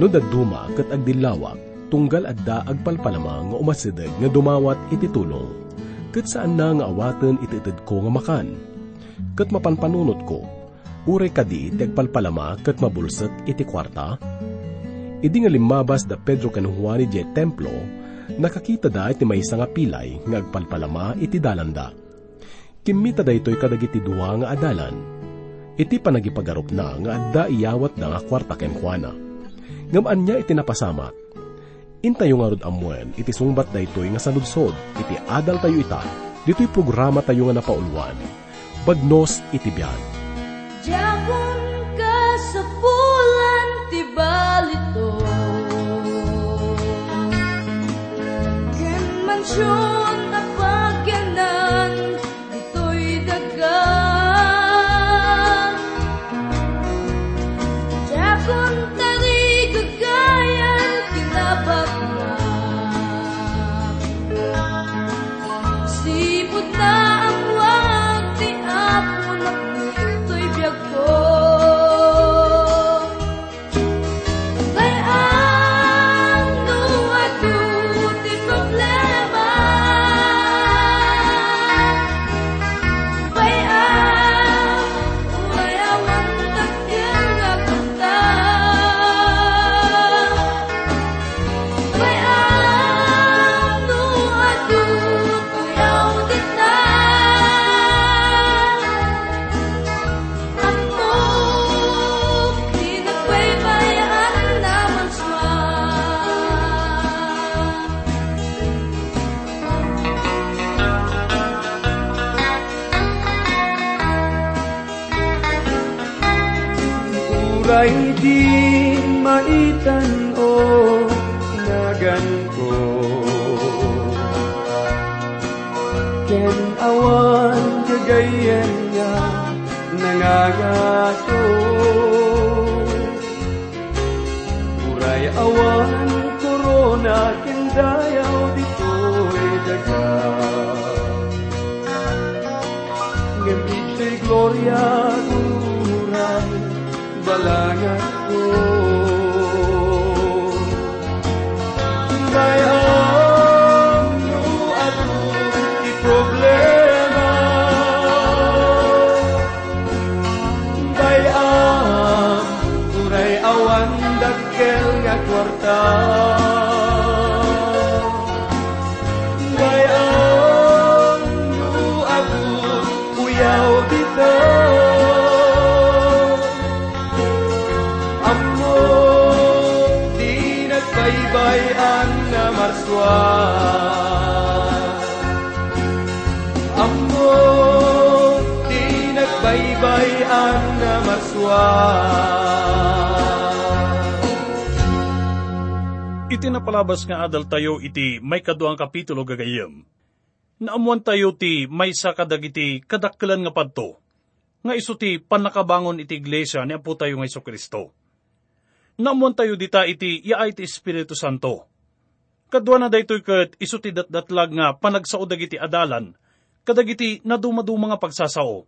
No daduma kat agdilawak, tunggal adda agpalpalama nga umasideg nga dumawat iti tulong. Kat saan na nga awaten ititid ko nga makan. Kat mapanpanunot ko, uray kadi iti agpalpalama kat mabulsat iti kwarta. Idi nga limabas da Pedro kan Juan iti templo, nakakita da iti may nga pilay nga agpalpalama iti dalanda. Kimita da ito'y kadagiti duwa nga adalan. Iti panagipagarup na nga adda iyawat na nga kwarta ken Juana. Ngamaan niya iti napasamak. Intayo nga rod amwen, iti sungbat da ito'y nga sanudsod, iti adal tayo ita, dito'y programa tayo nga napaulwan. Bagnos iti biyan. Diakon ka sa bulan ti balito Ken na maitan o nagan ko. Ken awan kagayan niya nangangaso Uray awan korona ken dayaw dito'y daga. Ngem ito'y gloria Iti napalabas nga adal tayo iti may kaduang kapitulo gagayem. Naamuan tayo ti may sa kadagiti kadakkelan nga padto. Nga iso ti panakabangon iti iglesia ni Apo tayo nga Iso Kristo. Naamuan tayo dita iti yaay ti Espiritu Santo. Kadwa na daytoy ket iso ti datdatlag nga panagsao dagiti adalan, kadagiti naduma-duma nga pagsasao.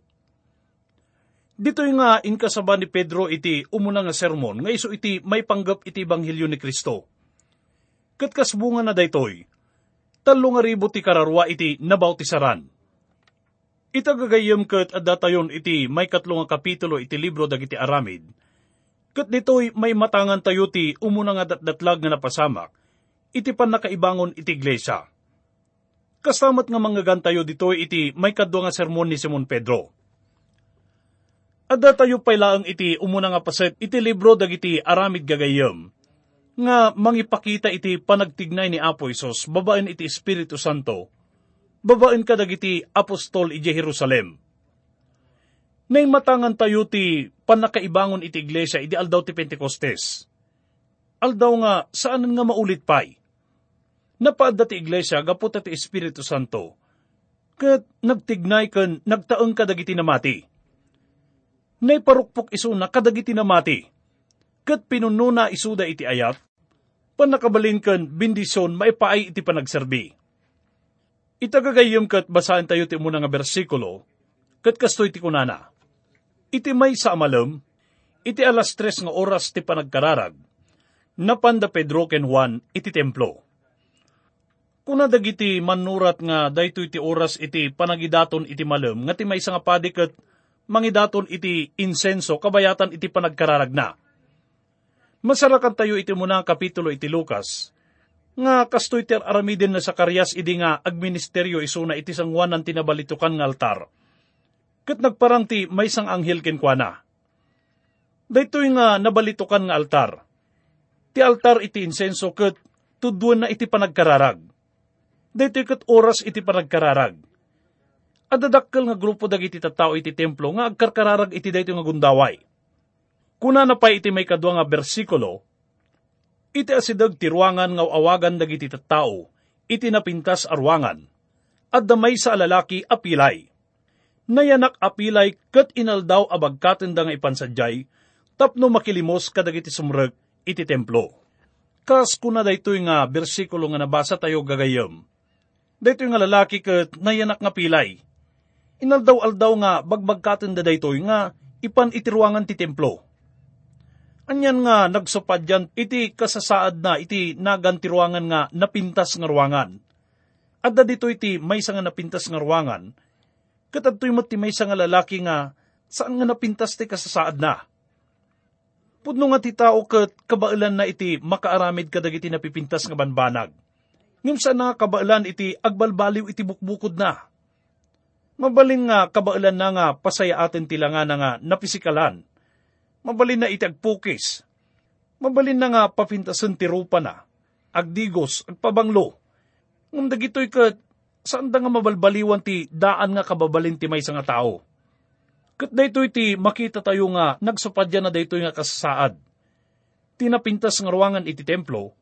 Dito'y nga inkasaba ni Pedro iti umuna nga sermon nga iso iti may panggap iti Banghilyo ni Kristo. Kat kasbunga na daytoy, talo nga ribo ti kararwa iti nabautisaran. Itagagayem kat adatayon iti may katlo nga kapitulo iti libro dagiti aramid. Kat dito'y may matangan tayo ti umuna nga datdatlag nga napasamak, iti pan nakaibangon iti iglesia. Kastamat nga mga gantayo dito'y iti may kadwa nga sermon ni Simon Pedro. Adda tayo pailaang iti umuna nga paset iti libro dagiti aramid gagayem, nga mangipakita iti panagtignay ni Apo Isos, babaen iti Espiritu Santo, babaen ka dagiti apostol iti Jerusalem. Nay matangan tayo ti panakaibangon iti iglesia iti aldaw ti Pentecostes. Aldaw nga saan nga maulit pay. Napaadda ti iglesia gaputa ti Espiritu Santo. Kat nagtignay kan nagtaeng kadagiti namati. Nay parukpok iso na kadagiti namati kat pinununa isuda iti ayat, panakabalin kan bindisyon maipaay iti panagserbi. Itagagayom kat basaan tayo ti muna nga bersikulo, kat kastoy ti kunana. Iti may sa amalam, iti alas tres nga oras ti panagkararag, napanda Pedro ken Juan iti templo. Kuna dagiti manurat nga daytoy iti oras iti panagidaton iti malem nga ti maysa nga padiket mangidaton iti insenso kabayatan iti panagkararag na. Masarakan tayo iti muna kapitulo iti Lucas, nga kastoy ter aramidin na sa karyas idi nga agministeryo isuna iti sangwanan tinabalitukan nga altar. Kat nagparang ti may sang anghel kenkwana. Daytoy nga nabalitukan nga altar. Ti altar iti insenso ket tudwan na iti panagkararag. Daytoy ket oras iti panagkararag. Adadakkel nga grupo dagiti tattao iti templo nga agkarkararag iti daytoy nga gundaway. Kuna na pa iti may kadwa nga bersikulo, iti asidag ti ruangan nga awagan dagiti tattao, iti napintas arwangan, at damay sa alalaki apilay. Nayanak apilay kat inaldaw abagkaten da nga ipansadyay, tapno makilimos kadagiti sumrek iti templo. Kas kuna daytoy nga bersikulo nga nabasa tayo gagayem. Daytoy nga lalaki kat nayanak nga pilay. Inaldaw-aldaw nga bagbagkaten da daytoy nga ipan itiruangan ti templo Anyan nga nagsupad yan, iti kasasaad na, iti nagantiruangan nga napintas nga ruangan. At da dito iti may nga napintas nga ruangan, katadtoy mo ti may nga lalaki nga, saan nga napintas ti kasasaad na. Pudno nga ti tao kat kabailan na iti makaaramid kadag iti napipintas nga banbanag. Ngim sa nga kabailan iti agbalbaliw iti bukbukod na. Mabaling nga kabailan na nga pasaya atin tilangan na nga napisikalan mabalin na itagpukis. Mabalin na nga papintasan ti rupa na, agdigos, agpabanglo. Ngam dagitoy kat, saan da nga mabalbaliwan ti daan nga kababalin ti may nga tao. Kat daytoy ti makita tayo nga nagsupadya na daytoy nga kasasaad. Tinapintas nga ruangan iti templo,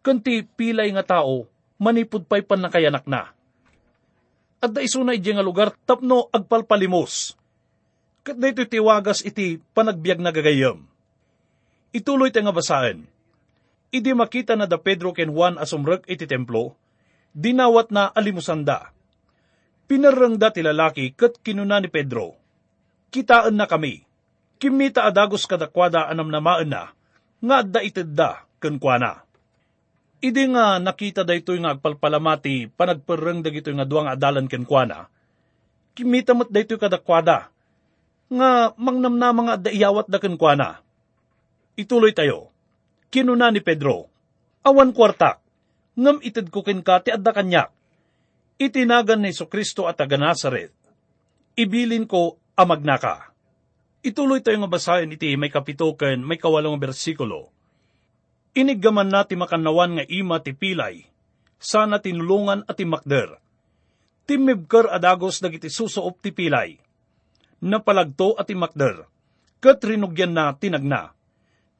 kanti pilay nga tao, manipod pa'y panakayanak na. At da isuna nga lugar tapno agpalpalimos Kat dito tiwagas iti panagbiag na gagayam. Ituloy tayo nga basahin. Idi makita na da Pedro ken Juan asumrek iti templo, dinawat na alimusanda. Pinarang da ti lalaki kat kinuna ni Pedro. Kitaan na kami. Kimita adagos kadakwada anam namaan na, nga adda itedda kenkwana. Idi nga nakita da ito nga agpalpalamati panagpereng da nga duwang adalan kenkwana. Kimita mat da ito kadakwada nga mangnamna mga daiyawat da kenkwana. Ituloy tayo. Kinuna ni Pedro, awan kwartak, ngam itid ko ka ti adda kanyak. Itinagan ni Kristo at taga Nazaret. Ibilin ko amag naka. Ituloy tayo nga basahin iti may kapitoken, may kawalong bersikulo. Iniggaman na ti makanawan nga ima ti pilay, sana tinulungan at imakder. Timibker adagos dagiti susuop ti pilay napalagto at imakder, kat rinugyan na tinagna.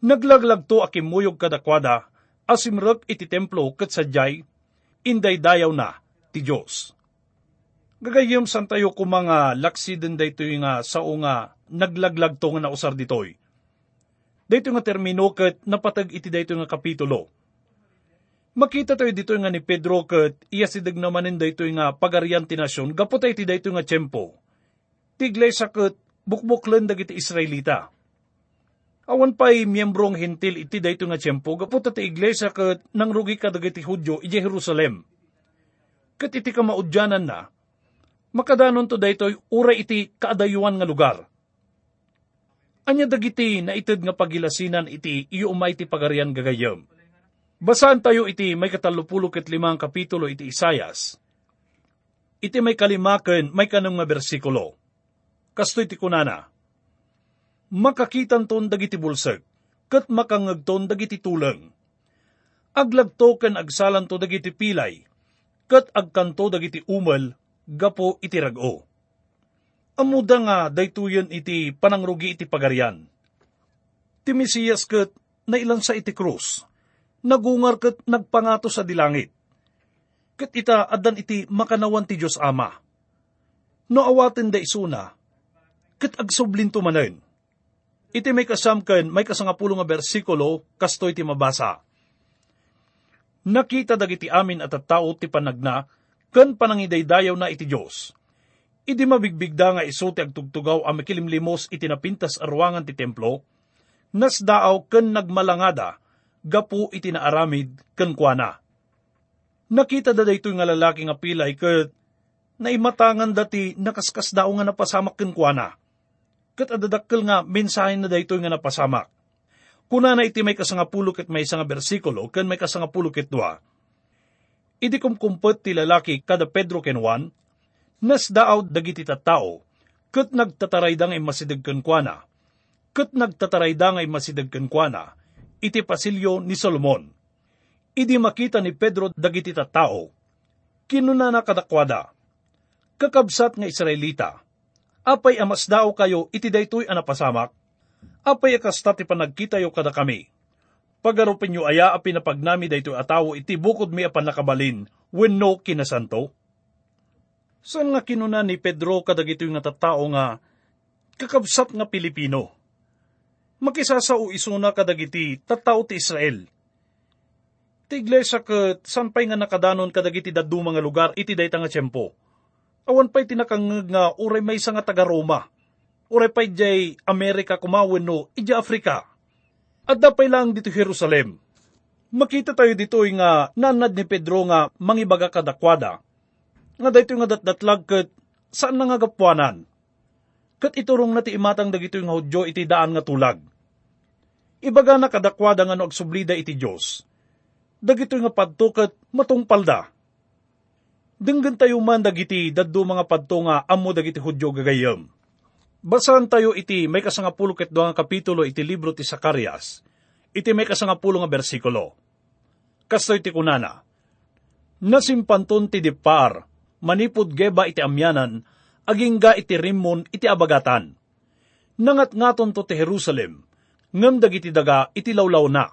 Naglaglagto akimuyog kadakwada, asimrek iti templo kat sadyay, inday dayaw na ti Diyos. Gagayom san tayo ko mga laksiden dayto nga sao nga naglaglagto nga nausar ditoy. Dayto nga termino kat napatag iti dayto nga kapitulo. Makita tayo dito nga ni Pedro kat iya sidag namanin dayto nga pagarian ti nasyon, gapot iti dayto nga tiyempo tiglay sakot bukbuklen dagiti Israelita. Awan pa'y miyembrong hintil iti dayto nga tiyempo, gapot at iglesia kat nang rugi ka dagiti Hudyo iti Jerusalem. Kat iti ka maudyanan na, makadanon to daytoy ura iti kaadayuan nga lugar. Anya dagiti na itid nga pagilasinan iti iyo umay iti pagarian gagayam. Basaan tayo iti may katalupulo ket limang kapitulo iti Isayas. Iti may kalimaken may kanang nga bersikulo kastoy ti kunana. Makakitan ton dagiti bulseg, kat makangagton dagiti tulang. Aglagto ken agsalan to dagiti pilay, kat agkanto dagiti umel, gapo iti rago. Amuda nga daytuyen iti panangrugi iti pagarian. Ti Mesiyas kat nailan sa iti krus, nagungar kat nagpangato sa dilangit. Kat ita adan iti makanawan ti Diyos Ama. No awaten da isuna, kat agsubling tumanen. Iti may kasamken, may kasangapulo nga bersikulo, kastoy ti mabasa. Nakita dagiti amin at tao ti panagna, ken panangidaydayaw na iti Diyos. Idi mabigbigda nga iso ti agtugtugaw ang makilimlimos iti napintas arwangan ti templo, nas daaw ken nagmalangada, gapu iti naaramid kenkwana. Nakita da daytoy nga lalaki nga pilay ket naimatangan dati nakaskas daw nga napasamak kenkwana. Ket adadakkel nga mensahe na daytoy nga napasamak. Kuna na iti may kasangapulo ket may nga bersikulo ken may kasangapulo ket dua. Idi kumkumpet ti lalaki kada Pedro ken Juan, nas daaw dagiti tattao, ket nagtatarayda nga imasideg kenkwana. Ket nagtatarayda nga imasideg kenkwana, iti pasilyo ni Solomon idi makita ni Pedro dagiti tattao, kinuna na kadakwada, kakabsat nga Israelita, apay amas dao kayo iti daytoy anapasamak, apay akasta ti panagkita yo kada kami. Pagarupin nyo aya a pinapagnami daytoy atawo iti bukod mi apan nakabalin, wenno kinasanto. San nga kinuna ni Pedro kadagitoy nga tattao nga, kakabsat nga Pilipino. Makisasao isuna kadagiti tattao ti Israel, Ti iglesia ket sanpay nga nakadanon kadagiti daddu mga lugar iti dayta nga tiyempo. Awan pa'y tinakangag nga uray may nga taga Roma. Uray pa'y jay Amerika kumawen no, ija Afrika. At dapay lang dito Jerusalem. Makita tayo dito nga nanad ni Pedro nga mangibaga kadakwada. Nga dayto nga datdatlag ket saan nga gapwanan. Kat iturong na ti imatang dagito nga Hudyo iti daan nga tulag. Ibaga na kadakwada nga no iti Diyos dagito nga padtukat matungpalda. Denggan tayo man dagiti daddo mga padto nga amo dagiti Hudyo gagayam. Basahan tayo iti may kasangapulo ket nga kapitulo iti libro ti Sakarias. Iti may kasangapulo nga bersikulo. Kastoy ti kunana. Nasimpanton ti dipar, manipod geba iti amyanan, agingga iti rimon iti abagatan. Nangat ngaton to ti Jerusalem, ngem dagiti daga iti lawlaw na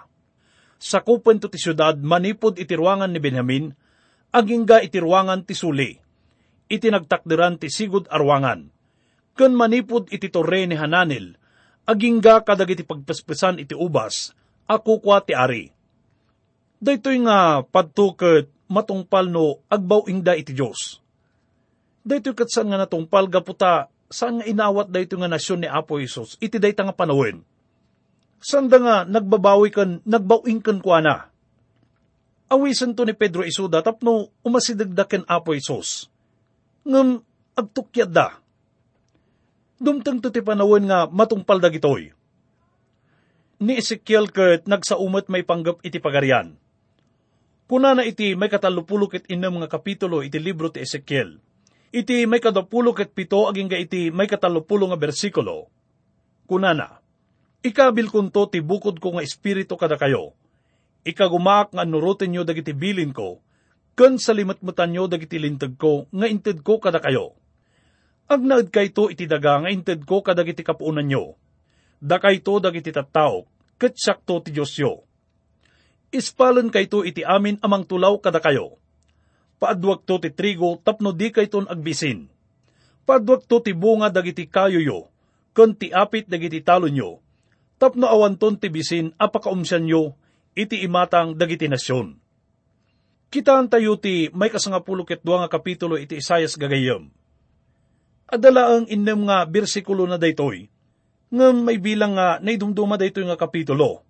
sakupen to ti syudad manipod iti ruangan ni Benjamin, agingga iti ruangan ti suli. Iti nagtakdiran ti sigud arwangan. Ken manipod iti torre ni Hananil, agingga kadagiti pagpespesan iti ubas, ako kwa ti ari. Daytoy nga padtuket matungpal no agbaw iti Diyos. Daytoy kat saan nga natungpal gaputa saan nga inawat daytoy nga nasyon ni Apo Isos iti dayta nga panawin Sanda nga nagbabawi kan, nagbawing kan kwa na. Awisan to ni Pedro isuda tapno umasidagdaken apo Isos. Ngam agtukyad da. Dumtang to ti panawin nga matungpal da gitoy. Ni Ezekiel ket nagsaumat may panggap iti pagarian. Kuna na iti may katalupulo ket inam nga kapitulo iti libro ti Ezekiel. Iti may kadapulo ket pito aging ga iti may katalupulo nga bersikulo. Kuna na, Ikabil kunto ti bukod ko nga espiritu kada kayo. Ikagumak nga nurutin nyo dagiti bilin ko, kan salimatmutan nyo dagiti lintag ko nga inted ko kada kayo. Agnaad kay to iti daga nga inted ko kadagiti kapuunan nyo. Da kay to dagiti tattao, ket sakto ti Diyos yo. Ispalan kay to iti amin amang tulaw kada kayo. Paadwag to ti trigo tapno di kay ton agbisin. Paadwag to ti bunga dagiti kayo yo, kun ti apit dagiti talo nyo, tapno awanton ti bisin apakaumsyan nyo, iti imatang dagiti nasyon. Kitaan tayo ti may kasangapulo ket nga kapitulo iti Isayas gagayam. Adala ang inem nga bersikulo na daytoy, ngam may bilang nga naidumduma daytoy nga kapitulo.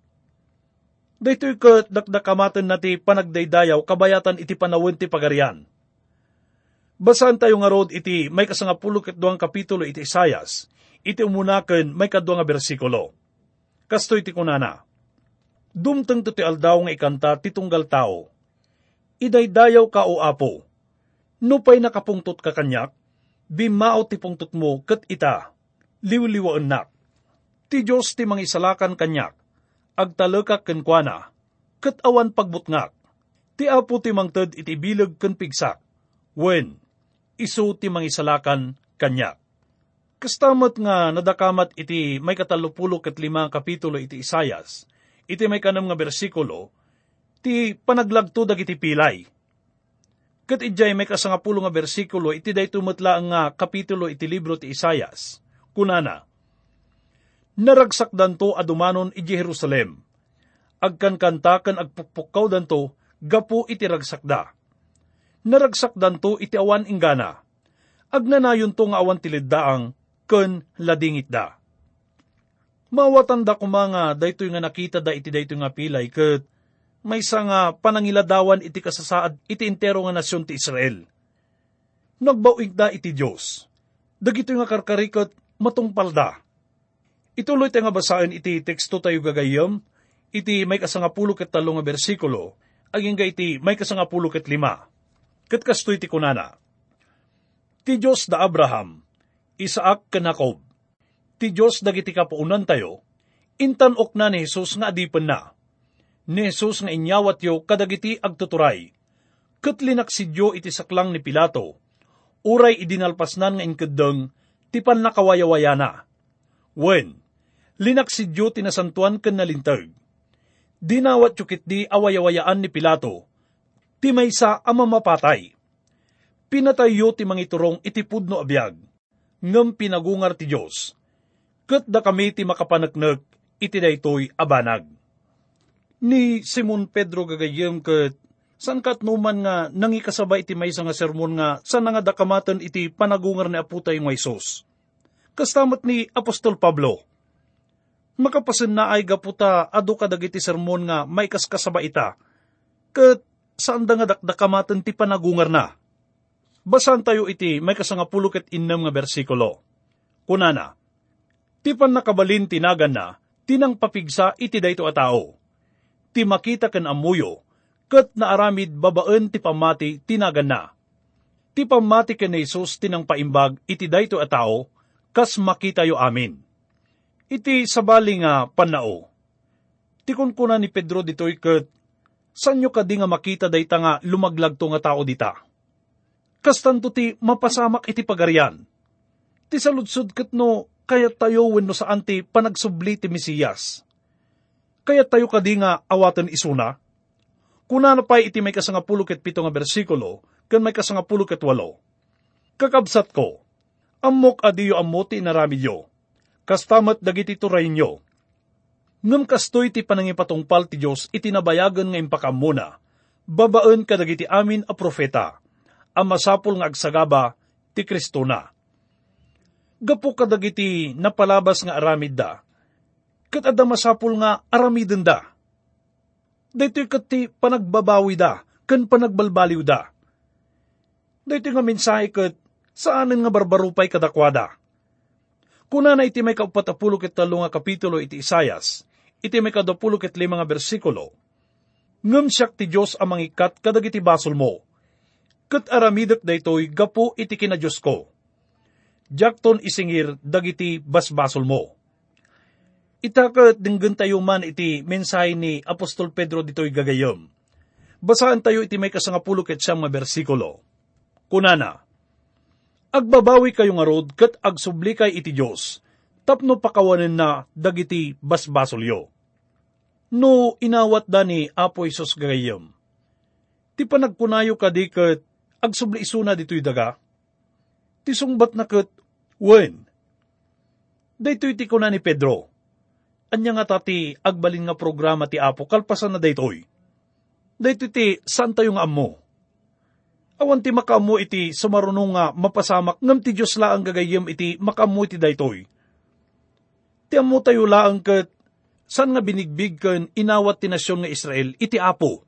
Daytoy ket dakdakamatan na ti panagdaydayaw kabayatan iti panawin ti pagarian. Basan tayo nga rod iti may kasangapulo ket kapitulo iti Isayas, iti umunaken may kadwa nga bersikulo Kastoy ti kunana. Dumteng to ti aldaw nga ikanta ti tunggal tao. Idaydayaw ka o apo. Nupay nakapungtot ka kanyak, bimao ti pungtot mo kat ita, liwliwaan nak. Ti Diyos ti mangisalakan kanyak, agtalaka kenkwana, kat awan pagbutngak. Ti apo ti mangted iti bilag ken pigsak, wen, isu ti mangisalakan kanyak. Kastamat nga nadakamat iti may katalupulo ket lima kapitulo iti Isayas, iti may kanam nga bersikulo, ti panaglagto dagiti pilay. Kat ijay may kasangapulo nga bersikulo iti day tumutla nga kapitulo iti libro ti Isayas. Kunana, Naragsak danto adumanon iti Jerusalem. Agkan kanta kan agpukpukaw danto, gapu iti ragsakda. Naragsak danto iti awan ingana. Agnanayon to nga awan tiliddaang ken ladingit da. Mawatanda ko mga daytoy nga nakita da iti daytoy nga pilay ket may nga panangiladawan iti kasasaad iti entero nga nasyon ti Israel. Nagbawig da iti Diyos. Dagito nga karkarikot matungpal da. Ituloy tayo nga basaan iti teksto tayo gagayam, iti may kasangapulo ket talo nga bersikulo, aging ga iti may kasangapulo ket lima. Kat kastoy ti kunana. Ti Diyos da Abraham, Isaac ken Jacob, ti Diyos dagiti kapuunan tayo, intanok na ni Jesus nga adipen na ni Jesus nga inyawat yo kadagiti agtuturay. Kat linaksidyo iti saklang ni Pilato, uray idinalpasnan nga inkadeng, tipan na kawayawaya na. Wen, linaksidyo tinasantuan ken nalintag. Dinawat yukit di awayawayaan ni Pilato, ti maysa amamapatay. Pinatayo ti mangiturong iti pudno abiyag, ngem pinagungar ti Diyos. Kat da kami ti makapanaknek, iti daytoy abanag ni Simon Pedro gagayem ket san kat numan nga nangikasabay iti maysa nga sermon nga sa nga dakamatan iti panagungar ni aputay nga Isos. Kastamat ni Apostol Pablo. Makapasin na ay gaputa adu ka dagiti sermon nga may kaskasabay ita. Ket saan da nga dakdakamatan ti panagungar na. Basan tayo iti may kasangapulo ket nga bersikulo. Kunana, ti pan nakabalin tinagan na, tinang papigsa iti dayto a tao ti makita ken amuyo, ket naaramid babaen ti pamati tinagan na. Ti pamati ken Jesus tinang paimbag iti dayto a tao, kas makita yo amin. Iti sabali nga panao. Ti kunkuna ni Pedro ditoy ket, sanyo kadi nga makita dayta nga lumaglagto nga tao dita. Kas tanto ti mapasamak iti pagarian. Ti saludsod ket no, kaya tayo wenno sa anti panagsubli ti Mesiyas kaya tayo kadi nga awatan isuna. Kuna na pa iti may kasangapulo ket pito nga bersikulo, kan may kasangapulo ket walo. Kakabsat ko, amok adiyo amuti naramidyo, kastamat dagiti turay nyo. Ngam kastoy ti panangipatungpal ti Diyos itinabayagan nga impakamuna, babaen kadagiti amin a profeta, ang masapul nga agsagaba ti Kristo na. Gapo kadagiti napalabas nga aramid da, kat adda masapul nga aramiden da. Dito kat ti panagbabawi da, kan panagbalbaliw da. Dito nga mensahe kat saanin nga barbarupay kadakwada. Kuna na iti may kaupatapulo ket talo kapitulo iti Isayas, iti may kadapulo ket lima nga bersikulo. Ngem siyak ti Diyos amang ikat kadagiti basol mo. Kat aramidot daytoy gapo iti kina Diyos ko. Jakton isingir dagiti basbasol mo Itakat dinggan tayo man iti mensahe ni Apostol Pedro dito'y gagayom. Basaan tayo iti may kasangapulo ket siyang bersikulo. Kunana, Agbabawi kayo nga rod kat agsubli kay iti Diyos, tapno pakawanin na dagiti basbasolyo. No inawat da ni Apo Isos gagayom. Ti panagpunayo ka di kat agsubli isuna dito'y daga. Ti sungbat na kat, wen. Dayto'y ti kuna ni Pedro anya nga tati agbalin nga programa ti Apo kalpasan na daytoy. Daytoy ti saan tayo nga amo. Awan ti makamu iti sumarunong nga mapasamak ngam ti Diyos laang gagayem iti makamu iti daytoy. Ti amo tayo laang kat saan nga binigbig kan inawat ti nasyon nga Israel iti Apo.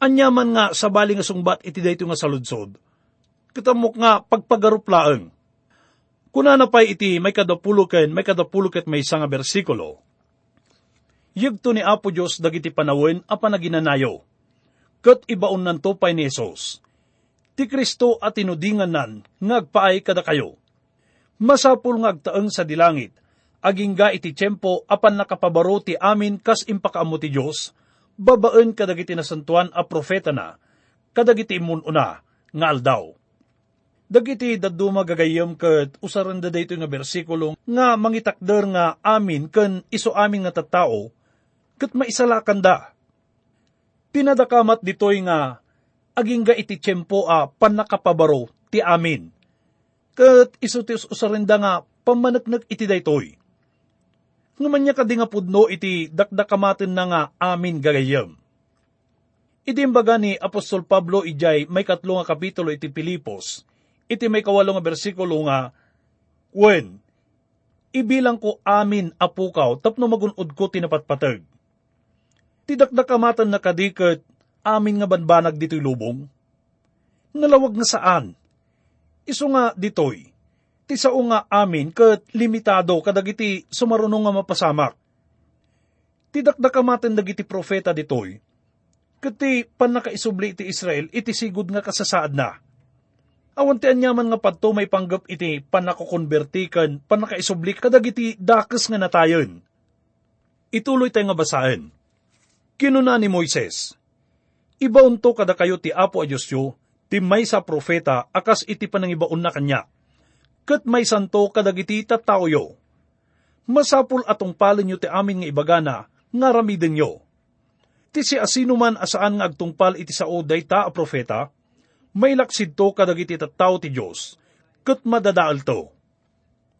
Anyaman nga sabali nga sungbat iti dayto nga saludsod. Kitamok nga pagpagarup laang Kuna na pa iti may kadapuluken, may kadapuluket may isang bersikulo. Yugto ni Apo Diyos dagiti panawin a panaginanayo. Kat ibaon nanto pay ni Jesus. Ti Kristo at tinudingan nan, ngagpaay kada kayo. Masapul ngagtaeng sa dilangit, aging iti tiyempo apan nakapabaro ti amin kas impakaamo ti Diyos, babaen kadagiti nasantuan a profeta na, kadagiti imununa, nga aldaw Dagiti daduma gagayam ket usaran da dayto nga bersikulo nga mangitakder nga amin ken iso amin nga tattao ket maisalakan da. Pinadakamat ditoy nga aging ga iti tiyempo a panakapabaro ti amin. Ket iso ti usarenda nga pamanaknak iti daytoy. Ngaman niya kadi nga pudno iti dakdakamaten na nga amin gagayam. Idimbaga ni Apostol Pablo ijay may katlo nga kapitulo iti Pilipos, iti may kawalo nga bersikulo nga, Wen, ibilang ko amin apukaw tapno magunod ko tinapatpatag. Tidakdakamatan na kadikat, amin nga banbanag dito'y lubong. Nalawag nga saan? Iso nga ditoy, ti sao nga amin kat limitado kadagiti sumarunong nga mapasamak. Tidakdakamatan dagiti profeta ditoy, kati panakaisubli iti Israel iti sigud nga kasasaad na. Awan ti anyaman nga padto may panggap iti panakokonvertikan panakaisubli kadagiti dakes nga natayon. Ituloy tayo nga basahin. Kinuna ni Moises, Iba unto kada kayo ti Apo a Diyos yo, ti may sa profeta akas iti panangibaon na kanya. Kat may santo kadagiti tattao yo. Masapul atong palin yo ti amin nga ibagana, nga ramiden yo. Ti si asino man asaan nga agtungpal iti sao dayta a profeta, may laksid to kadagiti tattao ti Diyos, kat madadaal to.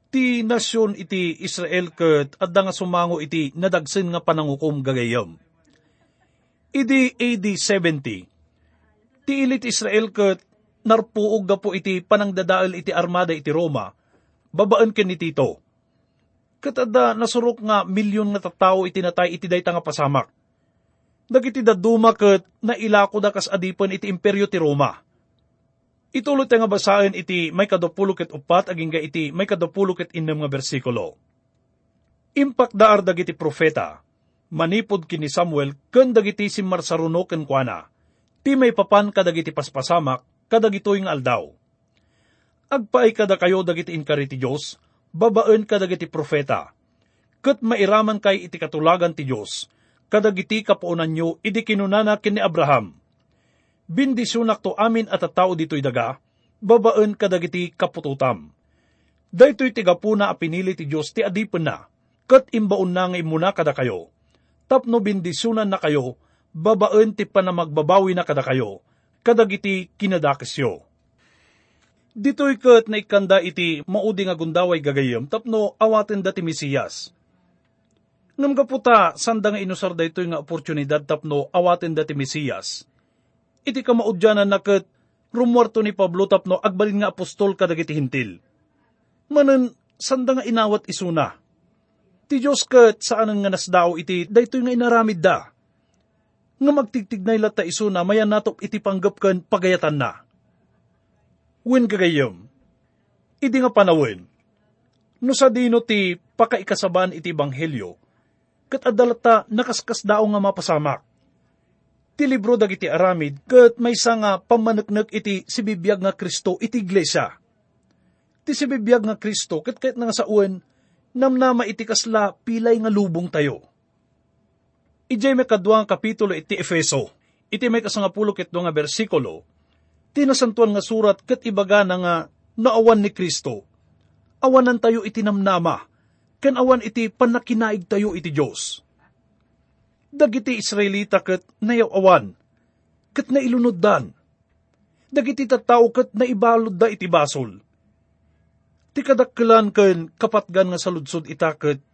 Ti nasyon iti Israel kat adda nga sumango iti nadagsen nga panangukom gagayam. Idi AD 70, ti ilit Israel kat narpuog ga po iti panangdadaal iti armada iti Roma, babaan ken ni Tito. Katada nasurok nga milyon nga tattao iti natay iti dayta nga pasamak. Dagiti daduma ket nailako da kas adipan iti imperyo ti Roma. Ituloy nga basahin iti may kadapulo ket upat aging ga iti may kadapulo ket innem nga bersikulo. Impak daar dagiti profeta, manipod kini Samuel ken dagiti simmarsaruno ken kuana. Ti may papan kadagiti paspasamak kadagitoy nga aldaw. Agpaay kada kayo dagiti inkari ti Diyos, babaen kadagiti profeta. Ket mairaman kay iti katulagan ti Diyos, kadagiti kapuonan nyo idi kinunana ken ni Abraham. Bindisunak to amin at tao dito'y daga, babaen kadagiti kapututam. Daytoy tigapuna a pinili ti Diyos ti adipen na, ket imbaon na nga imuna kada kayo tapno bindisunan na kayo, babaen ti panamagbabawi na kada kayo, kadagiti kinadakisyo. Dito'y kat na ikanda iti maudi nga gundaway gagayam tapno awaten dati Mesiyas. Ngam kaputa, sanda nga inusar da ito'y nga oportunidad tapno awaten dati Mesiyas. Iti ka maudyanan na kat rumwarto ni Pablo tapno agbalin nga apostol kadagiti hintil. Manan, sanda nga inawat isuna Ti Diyos kat saan nga nasdao iti daytoy nga inaramid da. Nga magtigtignay lata iso na mayan natop iti panggap kan pagayatan na. Wen gagayom, idi nga panawin, no sa dino ti pakaikasaban iti banghelyo, kat adalata nakaskas dao nga mapasamak. Ti libro dagiti aramid, kat may nga pamanaknak iti sibibiyag nga Kristo iti iglesia. Ti sibibiyag nga Kristo, kat kahit nga sa uwan, namnama iti kasla pilay nga lubong tayo. Ijay may kadwang kapitulo iti Efeso, iti may kasangapulo ket nga bersikulo, tinasantuan nga surat ket ibaga na nga naawan ni Kristo. Awanan tayo iti namnama, ken awan iti panakinaig tayo iti Diyos. Dagiti Israelita ket nayaw awan, ket nailunod dan. Dagiti tattao ket naibalod da iti basol Ti kadakkelan ken kapatgan nga saludsod itaket,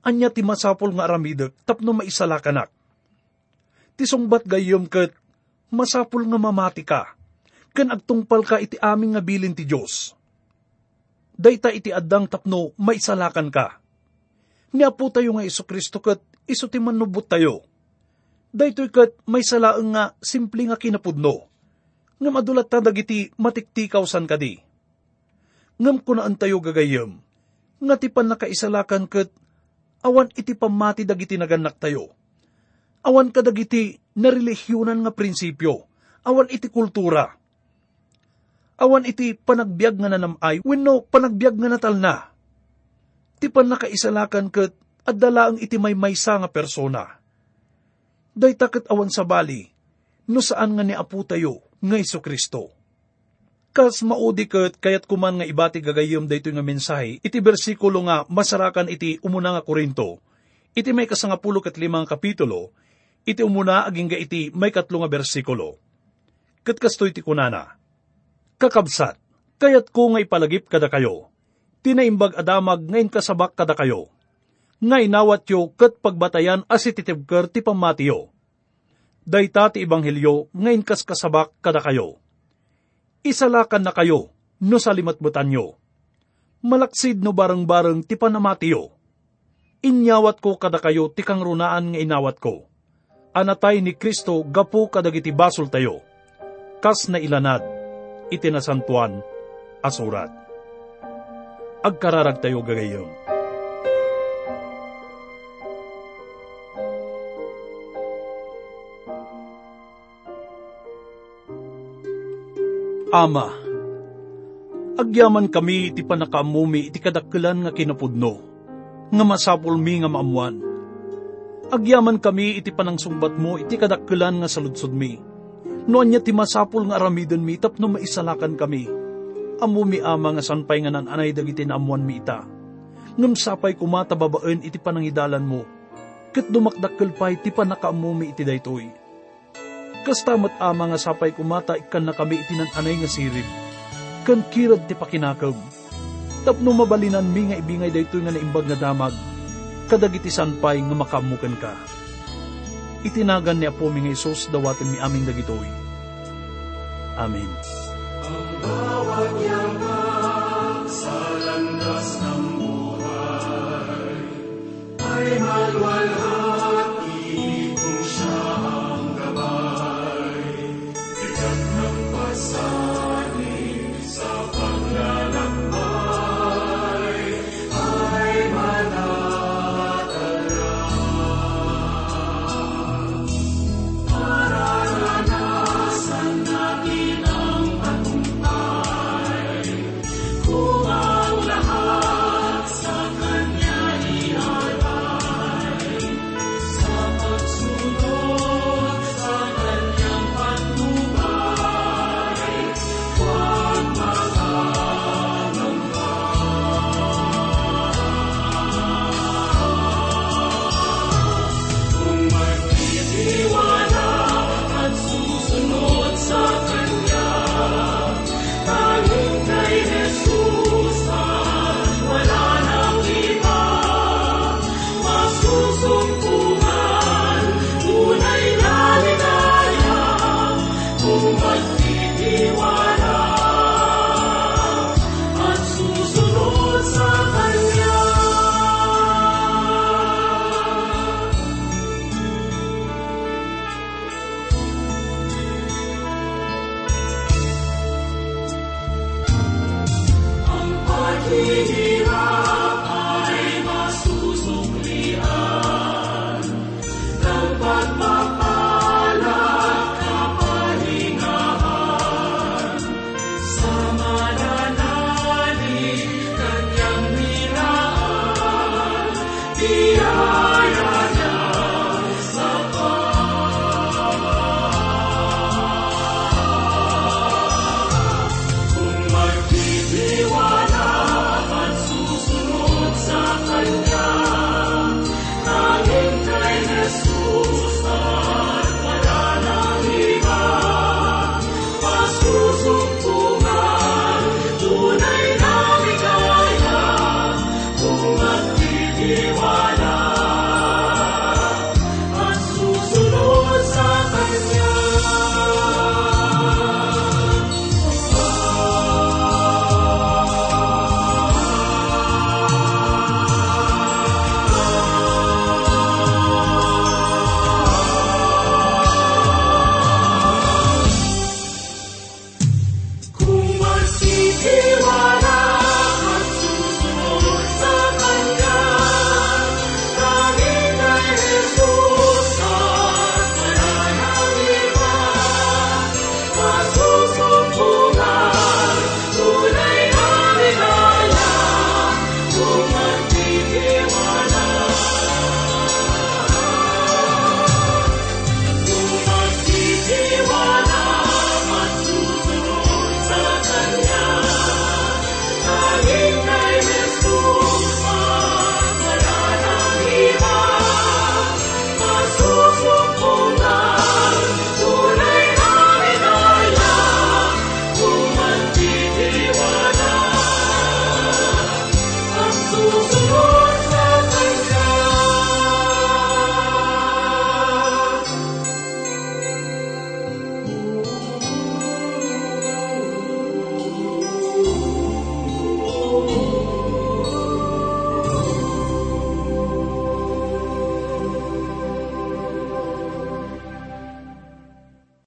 anya ti masapol nga aramidek tapno maisalakanak. Ti sungbat gayom ket, masapol nga mamati ka, ken agtungpal ka iti aming nga bilin ti Diyos. Dayta iti addang tapno maisalakan ka. Niapo tayo nga iso Kristo ket iso ti manubot tayo. Daytoy ket may salaeng nga simple nga kinapudno. Nga madulat ta dagiti matiktikaw san kadi ngam kunaan tayo gagayam, nga ti pan nakaisalakan ket, awan iti pamati dagiti naganak tayo. Awan ka dagiti narelihiyonan nga prinsipyo, awan iti kultura. Awan iti panagbiag nga nanamay, wenno panagbiag nga natal na. Ti pan nakaisalakan at dalaang iti may maysa nga persona. Dayta ket awan sa bali, no saan nga ni Apo tayo, nga Iso Kristo Kas maudi ket kayat kuman nga ibati gagayom dayto nga mensahe, iti bersikulo nga masarakan iti umuna nga Korinto, iti may kasangapulo ket limang kapitulo, iti umuna aging ga iti may katlo nga bersikulo. Ket kastoy ti kunana, Kakabsat, kayat ko nga ipalagip kada kayo, tinaimbag adamag ngayon kasabak kada kayo, nga inawat yo ket pagbatayan as ititibker ti pamatiyo. Dayta ti ibanghelyo ngayon kas kasabak kada kayo isalakan na kayo, no sa limatbutan nyo. Malaksid no barang-barang ti panamatiyo. Inyawat ko kada kayo ti kang runaan nga inawat ko. anatay ni Kristo gapu kadagiti basol tayo, kas na ilanad, itinasantuan, asurat. Agkararag tayo gagayong. Ama, agyaman kami iti panakamumi iti kadakkelan nga kinapudno, nga masapul mi nga maamuan. Agyaman kami iti panangsungbat mo iti kadakkelan nga saludsod mi. Noan niya ti masapul nga aramidon mi tapno maisalakan kami. Amumi ama nga sanpay nga nananay dagiti naamuan mi ita. Ngam sapay kumata babaen iti panangidalan mo. Kat dumakdakkel pa iti panakaamumi iti daytoy Kastamat ama nga sapay kumata ikan na kami itinananay nga sirib. Kan kirad ti pakinakam. Tapno mabalinan mi nga ibingay dayto nga naimbag nga damag. Kadagiti sanpay nga makamukan ka. Itinagan ni Apo mi nga Isos dawatin mi amin dagitoy. Amen. Kung magsisisi